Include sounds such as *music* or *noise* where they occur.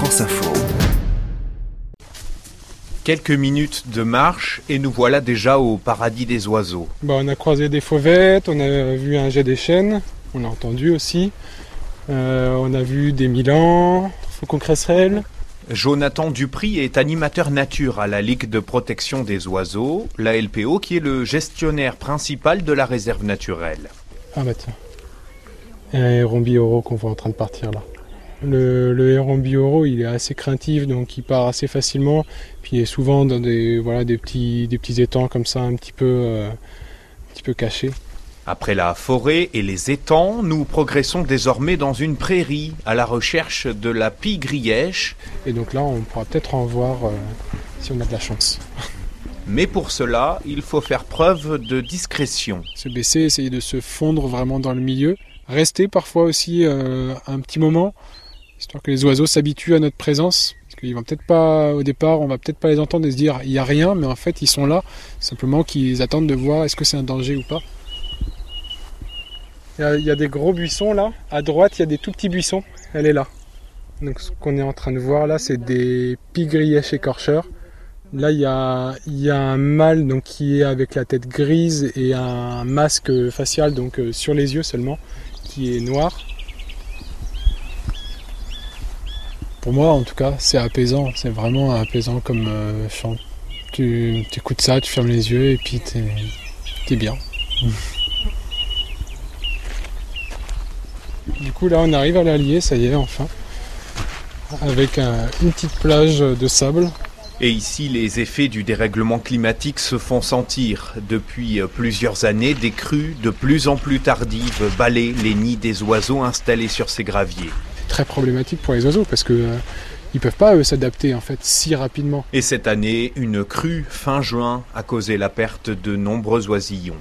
France Info. Quelques minutes de marche et nous voilà déjà au paradis des oiseaux. Bah, on a croisé des fauvettes, on a vu un jet des chênes, on a entendu aussi. Euh, on a vu des milans, faucons cresserelles. Jonathan Dupri est animateur nature à la Ligue de protection des oiseaux, la LPO, qui est le gestionnaire principal de la réserve naturelle. Ah bah tiens. Et un héron bioro qu'on voit en train de partir là. Le, le héron bioro, il est assez craintif, donc il part assez facilement. Puis il est souvent dans des, voilà, des, petits, des petits étangs comme ça, un petit peu, euh, un petit peu cachés. Après la forêt et les étangs, nous progressons désormais dans une prairie à la recherche de la pie grièche. Et donc là, on pourra peut-être en voir euh, si on a de la chance. *laughs* Mais pour cela, il faut faire preuve de discrétion. Se baisser, essayer de se fondre vraiment dans le milieu. Rester parfois aussi euh, un petit moment, histoire que les oiseaux s'habituent à notre présence. Parce qu'ils vont peut-être pas, au départ, on va peut-être pas les entendre et se dire il n'y a rien, mais en fait ils sont là, simplement qu'ils attendent de voir est-ce que c'est un danger ou pas. Il y, a, des gros buissons là, à droite il y a des tout petits buissons, elle est là. Donc ce qu'on est en train de voir là, c'est des pigrièches écorcheurs. Là, il y a, il y a un mâle donc, qui est avec la tête grise et un masque facial donc euh, sur les yeux seulement, qui est noir. Pour moi, en tout cas, c'est apaisant. C'est vraiment apaisant comme euh, chant. Tu écoutes ça, tu fermes les yeux et puis t'es es bien. *laughs* du coup, là, on arrive à l'Allier, ça y est, enfin. Avec un- une petite plage de sable. Et ici, les effets du dérèglement climatique se font sentir. Depuis euh, plusieurs années, des crues de plus en plus tardives balaient les nids des oiseaux installés sur ces graviers. Très problématique pour les oiseaux parce que euh, ils peuvent pas s'adapter en fait si rapidement. Et cette année, une crue fin juin a causé la perte de nombreux oisillons.